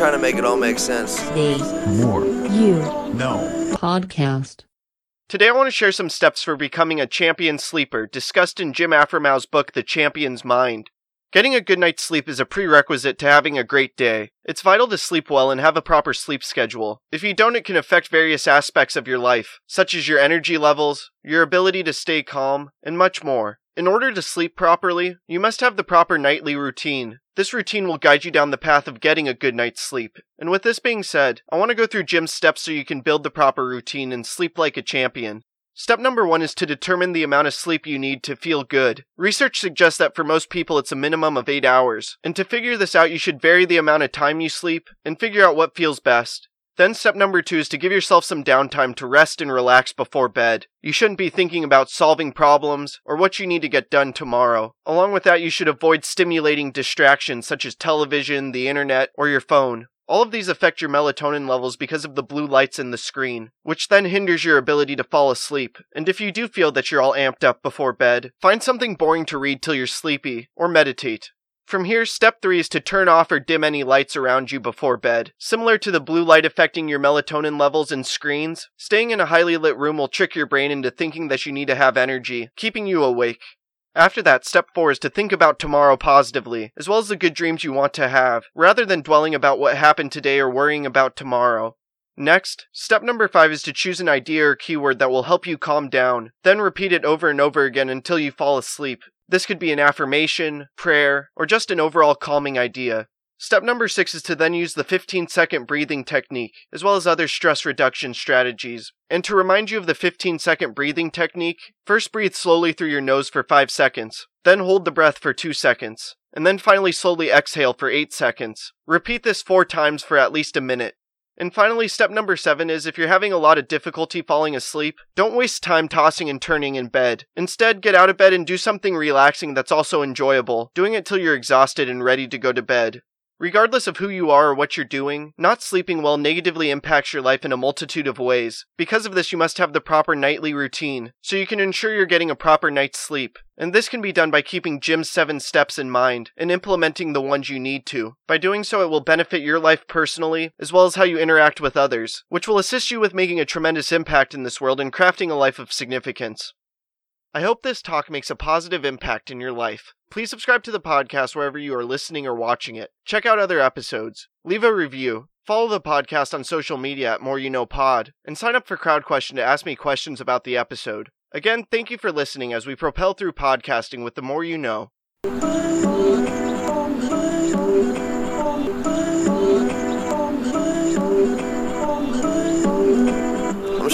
trying to make it all make sense. The Moore. You Know. Podcast. Today I want to share some steps for becoming a champion sleeper discussed in Jim Afremow's book The Champion's Mind. Getting a good night's sleep is a prerequisite to having a great day. It's vital to sleep well and have a proper sleep schedule. If you don't, it can affect various aspects of your life, such as your energy levels, your ability to stay calm, and much more. In order to sleep properly, you must have the proper nightly routine. This routine will guide you down the path of getting a good night's sleep. And with this being said, I want to go through Jim's steps so you can build the proper routine and sleep like a champion. Step number one is to determine the amount of sleep you need to feel good. Research suggests that for most people it's a minimum of 8 hours. And to figure this out, you should vary the amount of time you sleep and figure out what feels best. Then step number two is to give yourself some downtime to rest and relax before bed. You shouldn't be thinking about solving problems or what you need to get done tomorrow. Along with that, you should avoid stimulating distractions such as television, the internet, or your phone. All of these affect your melatonin levels because of the blue lights in the screen, which then hinders your ability to fall asleep. And if you do feel that you're all amped up before bed, find something boring to read till you're sleepy, or meditate. From here, step 3 is to turn off or dim any lights around you before bed. Similar to the blue light affecting your melatonin levels and screens, staying in a highly lit room will trick your brain into thinking that you need to have energy, keeping you awake. After that, step 4 is to think about tomorrow positively, as well as the good dreams you want to have, rather than dwelling about what happened today or worrying about tomorrow. Next, step number 5 is to choose an idea or keyword that will help you calm down, then repeat it over and over again until you fall asleep. This could be an affirmation, prayer, or just an overall calming idea. Step number 6 is to then use the 15 second breathing technique, as well as other stress reduction strategies. And to remind you of the 15 second breathing technique, first breathe slowly through your nose for 5 seconds, then hold the breath for 2 seconds, and then finally slowly exhale for 8 seconds. Repeat this 4 times for at least a minute. And finally, step number seven is if you're having a lot of difficulty falling asleep, don't waste time tossing and turning in bed. Instead, get out of bed and do something relaxing that's also enjoyable, doing it till you're exhausted and ready to go to bed. Regardless of who you are or what you're doing, not sleeping well negatively impacts your life in a multitude of ways. Because of this, you must have the proper nightly routine, so you can ensure you're getting a proper night's sleep. And this can be done by keeping Jim's seven steps in mind and implementing the ones you need to. By doing so, it will benefit your life personally, as well as how you interact with others, which will assist you with making a tremendous impact in this world and crafting a life of significance. I hope this talk makes a positive impact in your life. Please subscribe to the podcast wherever you are listening or watching it. Check out other episodes. Leave a review. Follow the podcast on social media at Moore You Know Pod, and sign up for CrowdQuestion to ask me questions about the episode. Again, thank you for listening as we propel through podcasting with the Moore You Know.